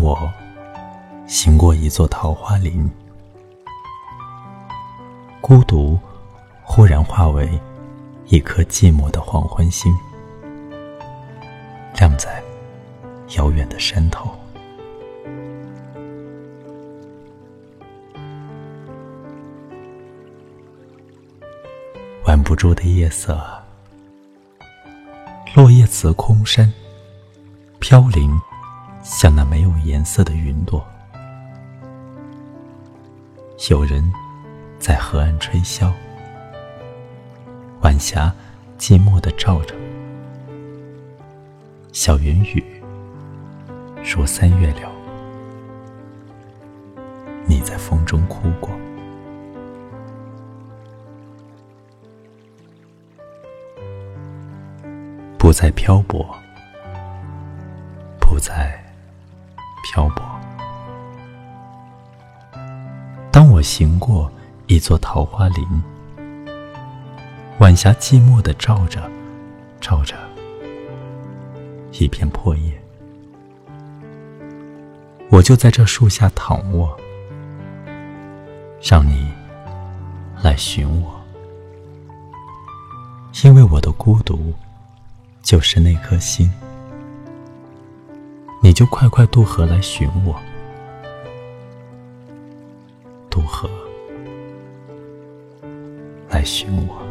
我行过一座桃花林，孤独忽然化为一颗寂寞的黄昏星，亮在遥远的山头。挽不住的夜色，落叶辞空山，飘零。像那没有颜色的云朵，有人在河岸吹箫，晚霞寂寞的照着，小云雨如三月柳，你在风中哭过，不再漂泊，不再。漂泊。当我行过一座桃花林，晚霞寂寞的照着，照着一片破叶，我就在这树下躺卧，让你来寻我，因为我的孤独就是那颗心。你就快快渡河来寻我，渡河来寻我。